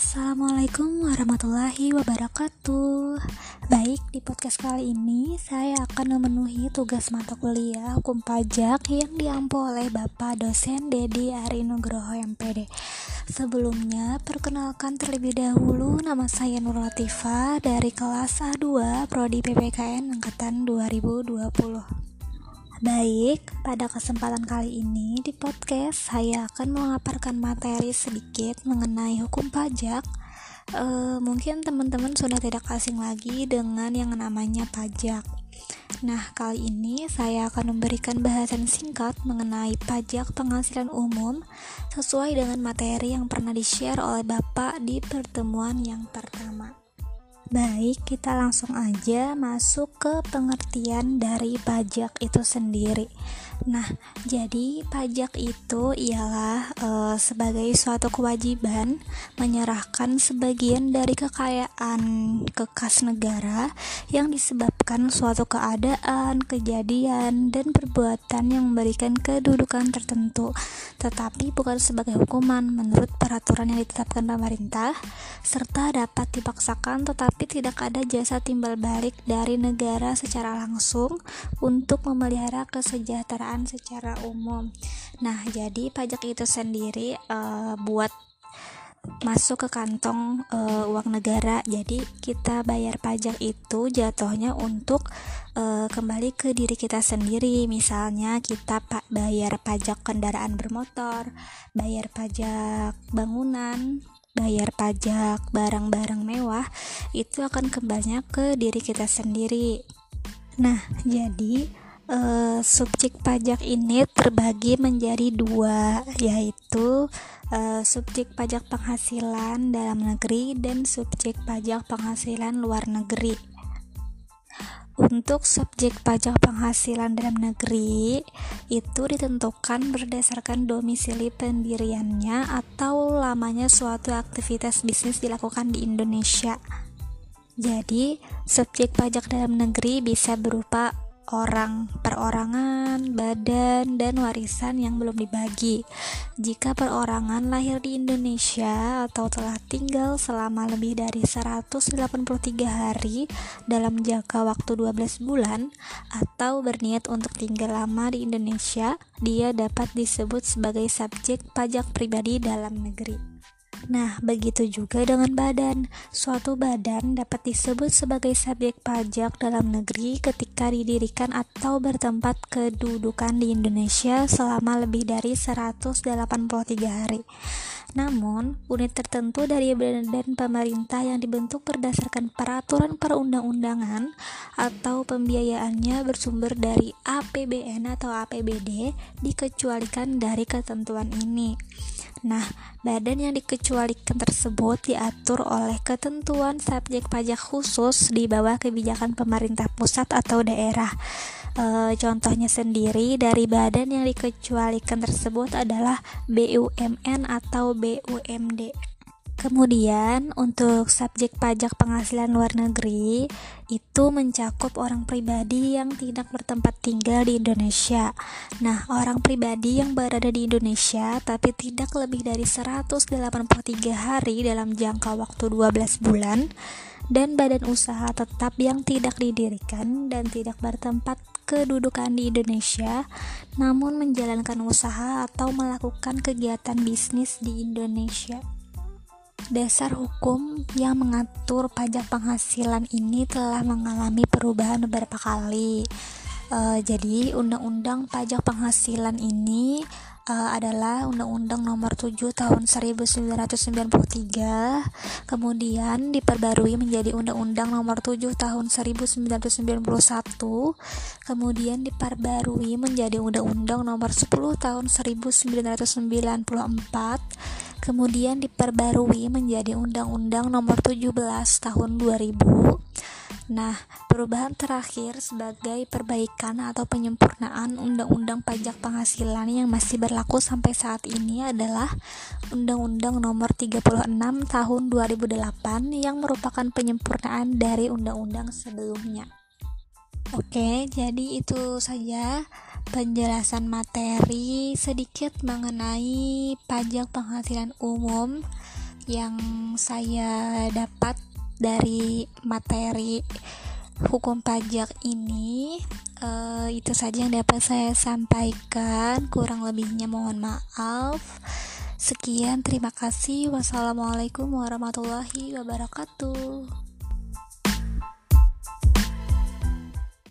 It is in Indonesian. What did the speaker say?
Assalamualaikum warahmatullahi wabarakatuh. Baik, di podcast kali ini saya akan memenuhi tugas mata kuliah hukum pajak yang diampu oleh Bapak dosen Dedi Ari Nugroho MPD Sebelumnya, perkenalkan terlebih dahulu nama saya Nur Latifah dari kelas A2 Prodi PPKN Angkatan 2020 Baik, pada kesempatan kali ini di podcast saya akan memaparkan materi sedikit mengenai hukum pajak. E, mungkin teman-teman sudah tidak asing lagi dengan yang namanya pajak. Nah, kali ini saya akan memberikan bahasan singkat mengenai pajak penghasilan umum sesuai dengan materi yang pernah di-share oleh Bapak di pertemuan yang pertama. Baik, kita langsung aja masuk ke pengertian dari pajak itu sendiri. Nah, jadi pajak itu ialah e, sebagai suatu kewajiban menyerahkan sebagian dari kekayaan ke kas negara yang disebabkan suatu keadaan, kejadian, dan perbuatan yang memberikan kedudukan tertentu, tetapi bukan sebagai hukuman menurut peraturan yang ditetapkan pemerintah, serta dapat dipaksakan tetapi tidak ada jasa timbal balik dari negara secara langsung untuk memelihara kesejahteraan perusahaan secara umum. Nah, jadi pajak itu sendiri uh, buat masuk ke kantong uh, uang negara. Jadi kita bayar pajak itu jatuhnya untuk uh, kembali ke diri kita sendiri. Misalnya kita pak bayar pajak kendaraan bermotor, bayar pajak bangunan, bayar pajak barang-barang mewah, itu akan kembalinya ke diri kita sendiri. Nah, jadi uh, subjek pajak ini terbagi menjadi dua yaitu uh, subjek pajak penghasilan dalam negeri dan subjek pajak penghasilan luar negeri. Untuk subjek pajak penghasilan dalam negeri itu ditentukan berdasarkan domisili pendiriannya atau lamanya suatu aktivitas bisnis dilakukan di Indonesia. Jadi, subjek pajak dalam negeri bisa berupa orang, perorangan, badan, dan warisan yang belum dibagi. Jika perorangan lahir di Indonesia atau telah tinggal selama lebih dari 183 hari dalam jangka waktu 12 bulan atau berniat untuk tinggal lama di Indonesia, dia dapat disebut sebagai subjek pajak pribadi dalam negeri. Nah, begitu juga dengan badan. Suatu badan dapat disebut sebagai subjek pajak dalam negeri ketika didirikan atau bertempat kedudukan di Indonesia selama lebih dari 183 hari. Namun, unit tertentu dari badan pemerintah yang dibentuk berdasarkan peraturan perundang-undangan atau pembiayaannya bersumber dari APBN atau APBD dikecualikan dari ketentuan ini. Nah, badan yang dikecualikan tersebut diatur oleh ketentuan subjek pajak khusus di bawah kebijakan pemerintah pusat atau daerah. E, contohnya sendiri dari badan yang dikecualikan tersebut adalah BUMN atau BUMD. Kemudian untuk subjek pajak penghasilan luar negeri itu mencakup orang pribadi yang tidak bertempat tinggal di Indonesia. Nah, orang pribadi yang berada di Indonesia tapi tidak lebih dari 183 hari dalam jangka waktu 12 bulan dan badan usaha tetap yang tidak didirikan dan tidak bertempat kedudukan di Indonesia namun menjalankan usaha atau melakukan kegiatan bisnis di Indonesia. Dasar hukum yang mengatur pajak penghasilan ini telah mengalami perubahan beberapa kali. Uh, jadi, undang-undang pajak penghasilan ini uh, adalah Undang-Undang Nomor 7 Tahun 1993, kemudian diperbarui menjadi Undang-Undang Nomor 7 Tahun 1991, kemudian diperbarui menjadi Undang-Undang Nomor 10 Tahun 1994 kemudian diperbarui menjadi Undang-Undang Nomor 17 Tahun 2000. Nah, perubahan terakhir sebagai perbaikan atau penyempurnaan Undang-Undang Pajak Penghasilan yang masih berlaku sampai saat ini adalah Undang-Undang Nomor 36 Tahun 2008 yang merupakan penyempurnaan dari undang-undang sebelumnya. Oke, jadi itu saja penjelasan materi sedikit mengenai pajak penghasilan umum yang saya dapat dari materi hukum pajak ini. Uh, itu saja yang dapat saya sampaikan. Kurang lebihnya mohon maaf. Sekian terima kasih. Wassalamualaikum warahmatullahi wabarakatuh